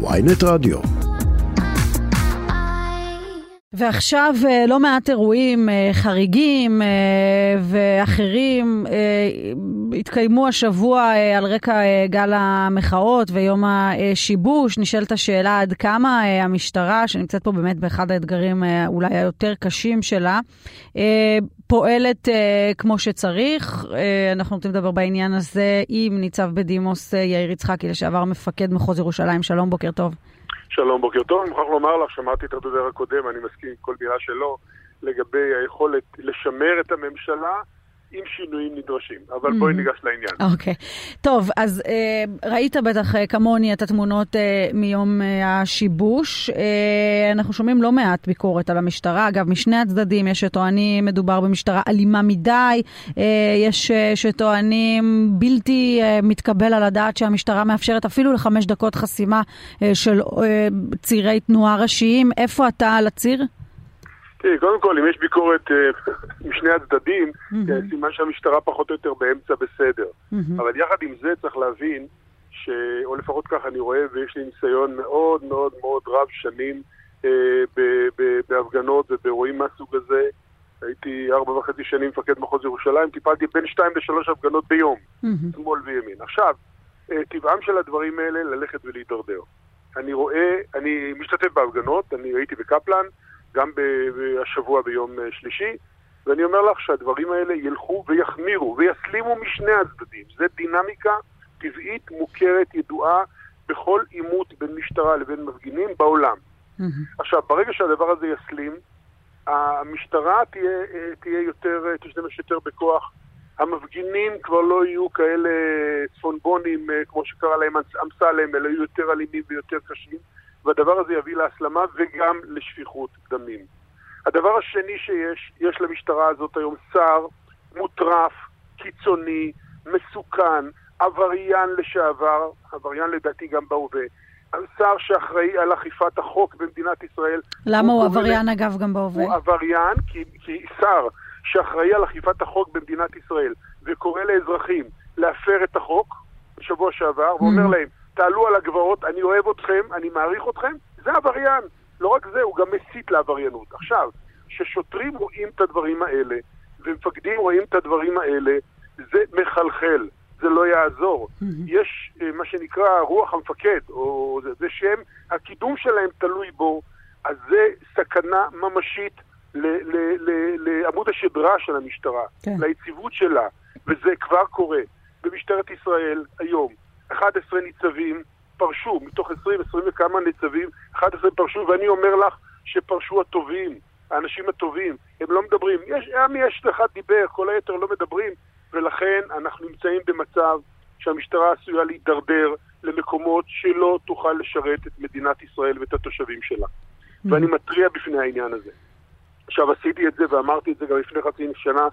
ויינט רדיו. ועכשיו אה, לא מעט אירועים אה, חריגים אה, ואחרים התקיימו השבוע על רקע גל המחאות ויום השיבוש. נשאלת השאלה עד כמה המשטרה, שנמצאת פה באמת באחד האתגרים אולי היותר קשים שלה, פועלת כמו שצריך. אנחנו רוצים לדבר בעניין הזה עם ניצב בדימוס יאיר יצחקי, לשעבר מפקד מחוז ירושלים. שלום, בוקר טוב. שלום, בוקר טוב. אני מוכרח לומר לך, שמעתי את הדובר הקודם, אני מסכים עם כל מילה שלו, לגבי היכולת לשמר את הממשלה עם שינויים נדרשים. אבל בואי mm-hmm. ניגש לעניין. אוקיי. Okay. טוב, אז אה, ראית בטח אה, כמוני את התמונות אה, מיום אה, השיבוש. אה, אנחנו שומעים לא מעט ביקורת על המשטרה. אגב, משני הצדדים יש שטוענים מדובר במשטרה אלימה מדי, אה, יש אה, שטוענים בלתי אה, מתקבל על הדעת שהמשטרה מאפשרת אפילו לחמש דקות חסימה אה, של אה, צירי תנועה ראשיים. איפה אתה על הציר? תראי, קודם כל, אם יש ביקורת אה, משני הצדדים, mm-hmm. סימן שהמשטרה פחות או יותר באמצע בסדר. אבל יחד עם זה צריך להבין, ש... או לפחות כך אני רואה, ויש לי ניסיון מאוד מאוד מאוד רב שנים אה, ב... ב... בהפגנות ובאירועים מהסוג הזה. הייתי ארבע וחצי שנים מפקד מחוז ירושלים, טיפלתי בין שתיים לשלוש הפגנות ביום. שמאל וימין. עכשיו, אה, טבעם של הדברים האלה ללכת ולהידרדר. אני רואה, אני משתתף בהפגנות, אני הייתי בקפלן, גם השבוע ביום אה, שלישי, ואני אומר לך שהדברים האלה ילכו ויחמירו ויסלימו משני הצדדים. זה דינמיקה טבעית, מוכרת, ידועה בכל עימות בין משטרה לבין מפגינים בעולם. Mm-hmm. עכשיו, ברגע שהדבר הזה יסלים, המשטרה תהיה, אה, תהיה יותר, אה, תשתמש יותר בכוח. המפגינים כבר לא יהיו כאלה צפונבונים, כמו שקרא להם אמסלם, אלא יהיו יותר אלימים ויותר קשים. והדבר הזה יביא להסלמה וגם לשפיכות דמים. הדבר השני שיש, יש למשטרה הזאת היום שר מוטרף, קיצוני, מסוכן, עבריין לשעבר, עבריין לדעתי גם בהווה, שר שאחראי על אכיפת החוק במדינת ישראל. למה הוא, הוא עבריין אגב גם בהווה? הוא עבריין כי, כי שר שאחראי על אכיפת החוק במדינת ישראל וקורא לאזרחים להפר את החוק בשבוע שעבר ואומר mm. להם תעלו על הגבעות, אני אוהב אתכם, אני מעריך אתכם, זה עבריין. לא רק זה, הוא גם מסית לעבריינות. עכשיו, כששוטרים רואים את הדברים האלה, ומפקדים רואים את הדברים האלה, זה מחלחל, זה לא יעזור. יש אה, מה שנקרא רוח המפקד, או זה, זה שהם, הקידום שלהם תלוי בו, אז זה סכנה ממשית לעמוד השדרה של המשטרה, כן. ליציבות שלה, וזה כבר קורה. במשטרת ישראל היום 11 ניצבים פרשו, מתוך 20, 20 וכמה ניצבים, 11 פרשו, ואני אומר לך שפרשו הטובים, האנשים הטובים, הם לא מדברים. יש, עמי יש אחד דיבר, כל היתר לא מדברים, ולכן אנחנו נמצאים במצב שהמשטרה עשויה להידרדר למקומות שלא תוכל לשרת את מדינת ישראל ואת התושבים שלה. Mm-hmm. ואני מתריע בפני העניין הזה. עכשיו, עשיתי את זה ואמרתי את זה גם לפני חצי שנה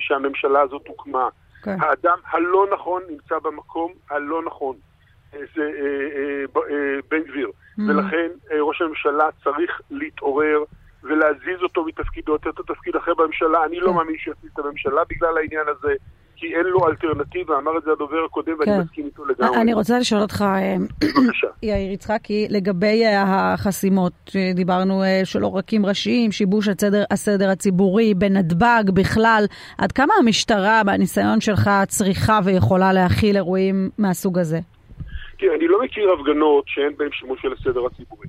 שהממשלה הזאת הוקמה. כן. האדם הלא נכון נמצא במקום הלא נכון. אה, זה אה, אה, בן גביר. Mm-hmm. ולכן ראש הממשלה צריך להתעורר ולהזיז אותו מתפקידו, לתת לו תפקיד אחר בממשלה. אני לא כן. מאמין שיזיז את הממשלה בגלל העניין הזה. כי אין לו אלטרנטיבה, אמר את זה הדובר הקודם ואני כן. מסכים איתו לגמרי. אני רוצה לשאול אותך, יאיר יצחקי, לגבי החסימות, דיברנו של עורקים ראשיים, שיבוש הסדר, הסדר הציבורי בנתב"ג בכלל, עד כמה המשטרה, בניסיון שלך, צריכה ויכולה להכיל אירועים מהסוג הזה? תראה, אני לא מכיר הפגנות שאין בהן שימוש של הסדר הציבורי.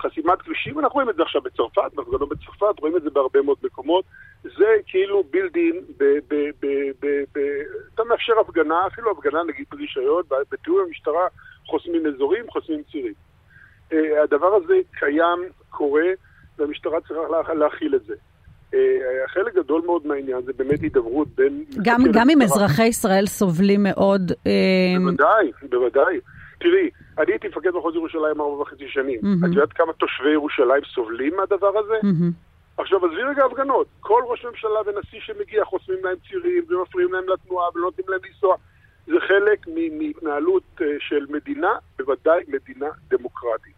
חסימת כבישים, אנחנו רואים את זה עכשיו בצרפת, בהפגנות בצרפת, רואים את זה בהרבה מאוד מקומות. זה כאילו בילדין, אתה מאפשר הפגנה, אפילו הפגנה נגיד ברישיון, בתיאום המשטרה חוסמים אזורים, חוסמים צירים. אה, הדבר הזה קיים, קורה, והמשטרה צריכה להכיל את זה. אה, חלק גדול מאוד מהעניין זה באמת הידברות בין... גם, גם אם אזרחי ישראל סובלים מאוד... אה, בוודאי, בוודאי. תראי, אני הייתי מפקד מחוז ירושלים ארבע וחצי שנים. Mm-hmm. את יודעת כמה תושבי ירושלים סובלים מהדבר הזה? Mm-hmm. עכשיו, עזבי רגע הפגנות. כל ראש ממשלה ונשיא שמגיע חוסמים להם צירים ומפריעים להם לתנועה ולא נותנים להם לנסוע. זה חלק מהתנהלות אה, של מדינה, בוודאי מדינה דמוקרטית.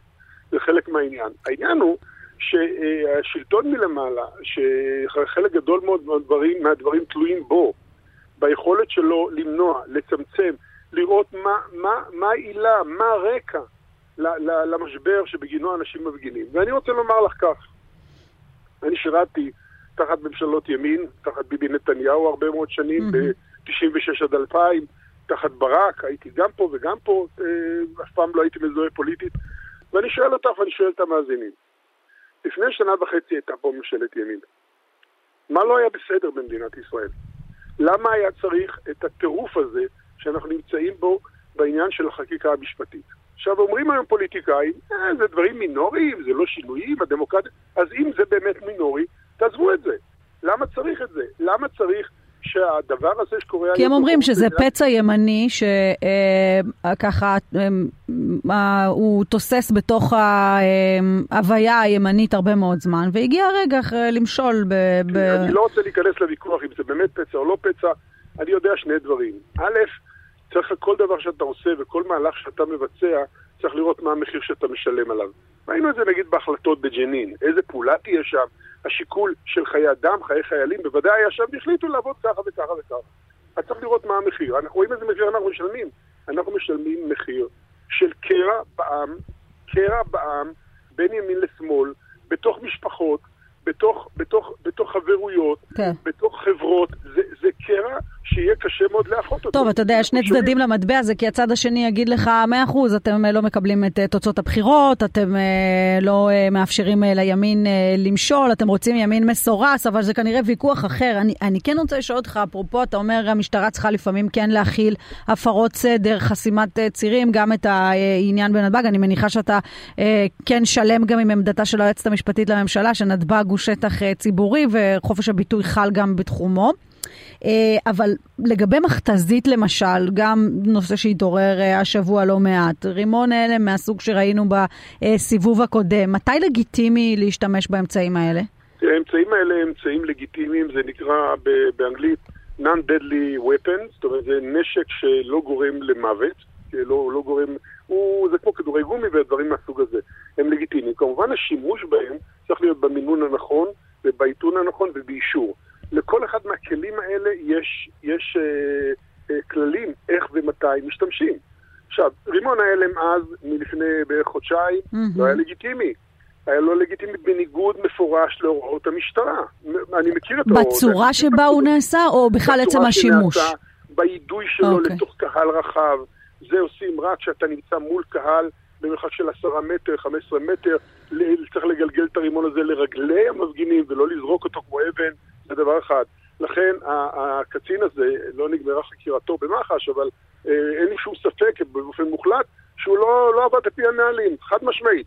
זה חלק מהעניין. העניין הוא שהשלטון מלמעלה, שחלק גדול מאוד מהדברים, מהדברים תלויים בו, ביכולת שלו למנוע, לצמצם, לראות מה, מה, מה העילה, מה הרקע. למשבר שבגינו אנשים מפגינים. ואני רוצה לומר לך כך, אני שירתתי תחת ממשלות ימין, תחת ביבי נתניהו הרבה מאוד שנים, ב-96 עד 2000, תחת ברק, הייתי גם פה וגם פה, אה, אף פעם לא הייתי מזוהה פוליטית. ואני שואל אותך ואני שואל את המאזינים. לפני שנה וחצי הייתה פה ממשלת ימין. מה לא היה בסדר במדינת ישראל? למה היה צריך את הטירוף הזה שאנחנו נמצאים בו בעניין של החקיקה המשפטית? עכשיו, אומרים היום פוליטיקאים, אה, זה דברים מינוריים, זה לא שינויים, הדמוקרטיה... אז אם זה באמת מינורי, תעזבו את זה. למה צריך את זה? למה צריך שהדבר הזה שקורה... כי הם אומרים שזה פצע ימני שככה אה, אה, הוא תוסס בתוך ההוויה הימנית הרבה מאוד זמן, והגיע הרגע למשול ב... ב... אני לא רוצה להיכנס לוויכוח אם זה באמת פצע או לא פצע, אני יודע שני דברים. א', צריך כל דבר שאתה עושה וכל מהלך שאתה מבצע, צריך לראות מה המחיר שאתה משלם עליו. ראינו את זה נגיד בהחלטות בג'נין, איזה פעולה תהיה שם, השיקול של חיי אדם, חיי חיילים, בוודאי היה שם, והחליטו לעבוד ככה וככה וככה. אז צריך לראות מה המחיר. אנחנו רואים איזה מחיר אנחנו משלמים. אנחנו משלמים מחיר של קרע בעם, קרע בעם, בין ימין לשמאל, בתוך משפחות, בתוך, בתוך, בתוך חברויות, כן. בתוך חברות, זה, זה קרע שיהיה קשה מאוד לאחות אותו. טוב, אתה יודע, שני צדדים למטבע הזה, כי הצד השני יגיד לך, מאה אחוז, אתם אה, לא מקבלים את אה, תוצאות הבחירות, אתם אה, לא מאפשרים לימין למשול, אתם רוצים ימין מסורס, אבל זה כנראה ויכוח אחר. אני, אני כן רוצה לשאול אותך, אפרופו, אתה אומר, המשטרה צריכה לפעמים כן להכיל הפרות סדר, חסימת צירים, גם את העניין בנתב"ג. אני מניחה שאתה כן שלם גם עם עמדתה של היועצת המשפטית לממשלה, שנתב"ג הוא שטח ציבורי וחופש הביטוי חל גם בתחומו. אה, אבל לגבי מכתזית למשל, גם נושא שהתעורר אה, השבוע לא מעט, רימון הלם מהסוג שראינו בסיבוב הקודם, מתי לגיטימי להשתמש באמצעים האלה? האמצעים האלה הם אמצעים לגיטימיים, זה נקרא באנגלית non-deadly weapons, זאת אומרת זה נשק שלא גורם למוות, לא, לא גורם, הוא, זה כמו כדורי גומי ודברים מהסוג הזה, הם לגיטימיים. כמובן השימוש בהם צריך להיות במינון הנכון ובעיתון הנכון ובאישור. לכל אחד מהכלים האלה יש, יש אה, אה, כללים איך ומתי משתמשים. עכשיו, רימון ההלם אז, מלפני בערך חודשיים, mm-hmm. לא היה לגיטימי. היה לא לגיטימי בניגוד מפורש להוראות המשטרה. אני מכיר את ההוראות. בצורה שבה הוא נעשה, או בכלל עצם השימוש? שנעשה, בעידוי שלו okay. אוקיי. לתוך קהל רחב. זה עושים רק כשאתה נמצא מול קהל במרחק של עשרה מטר, חמש עשרה מטר. צריך לגלגל את הרימון הזה לרגלי המפגינים ולא לזרוק אותו כמו אבן. זה דבר אחד. לכן הקצין הזה, לא נגמרה חקירתו במח"ש, אבל אה, אין לי שום ספק באופן מוחלט שהוא לא, לא עבד לפי הנהלים, חד משמעית.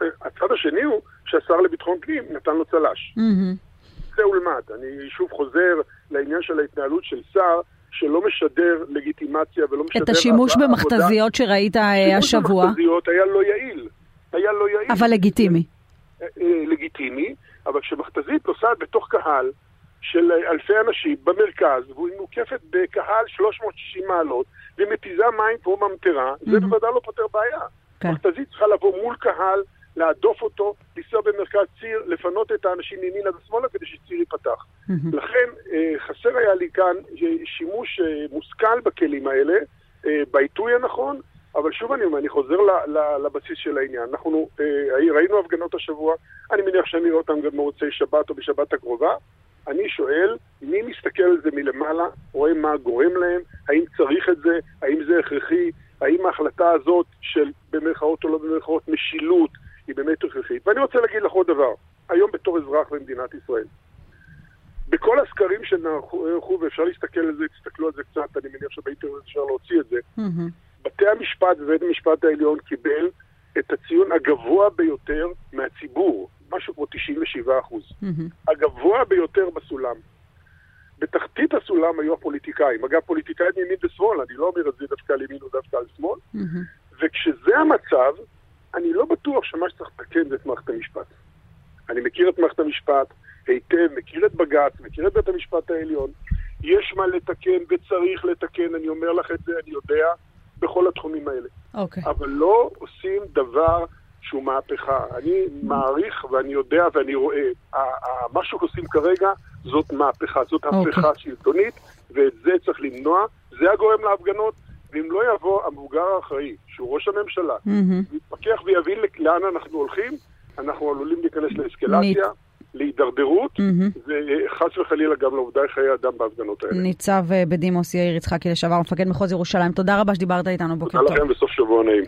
הצד השני הוא שהשר לביטחון פנים נתן לו צל"ש. Mm-hmm. זה ולמד. אני שוב חוזר לעניין של ההתנהלות של שר שלא משדר לגיטימציה ולא משדר... את השימוש במכתזיות שראית אה, השבוע. השימוש במכתזיות היה לא יעיל. היה לא יעיל. אבל לגיטימי. אה, לגיטימי, אבל כשמכתזית נוסעת בתוך קהל, של אלפי אנשים במרכז, והיא מוקפת בקהל 360 מעלות, ומתיזה מים כמו ממטרה, mm-hmm. זה בוודאי לא פותר בעיה. כן. מכתזית צריכה לבוא מול קהל, להדוף אותו, לנסוע במרכז ציר, לפנות את האנשים מימינה ושמאלה כדי שציר ייפתח. Mm-hmm. לכן אה, חסר היה לי כאן אה, שימוש אה, מושכל בכלים האלה, בעיתוי הנכון, אבל שוב אני אומר, אני חוזר לבסיס של העניין. אנחנו ראינו הפגנות השבוע, אני מניח שאני אראה אותן גם במוצאי שבת או בשבת הקרובה. אני שואל, מי מסתכל על זה מלמעלה, רואה מה גורם להם, האם צריך את זה, האם זה הכרחי, האם ההחלטה הזאת של במרכאות או לא במרכאות משילות היא באמת הכרחית. ואני רוצה להגיד לך עוד דבר, היום בתור אזרח במדינת ישראל, בכל הסקרים שנערכו, ואפשר להסתכל על זה, תסתכלו על זה קצת, אני מניח שבאינטרנט אפשר להוציא את זה, mm-hmm. בתי המשפט ובית המשפט העליון קיבל את הציון הגבוה ביותר מהציבור Mm-hmm. הגבוה ביותר בסולם. בתחתית הסולם היו הפוליטיקאים. אגב, פוליטיקאים ימין ושמאל, אני לא אומר את זה דווקא על ימין או דווקא על שמאל. Mm-hmm. וכשזה המצב, אני לא בטוח שמה שצריך לתקן זה את מערכת המשפט. אני מכיר את מערכת המשפט היטב, מכיר את בג"ץ, מכיר את בית המשפט העליון. יש מה לתקן וצריך לתקן, אני אומר לך את זה, אני יודע, בכל התחומים האלה. אוקיי. Okay. אבל לא עושים דבר שהוא מהפכה. אני מעריך ואני יודע ואני רואה, מה שעושים כרגע זאת מהפכה, זאת okay. אוקיי. הפיכה שלטונית, ואת זה צריך למנוע. זה הגורם להפגנות, ואם לא יבוא המבוגר האחראי, שהוא ראש הממשלה, מהמם. יתפכח ויבין לאן אנחנו הולכים, אנחנו עלולים להיכנס לאסקלציה, להידרדרות, מהמם. וחס וחלילה גם לאובדן חיי אדם בהפגנות האלה. ניצב אה, בדימוס יאיר יצחקי לשעבר, מפקד מחוז ירושלים, תודה רבה שדיברת איתנו, בוקר תודה טוב. לכם וסוף שבוע נעים.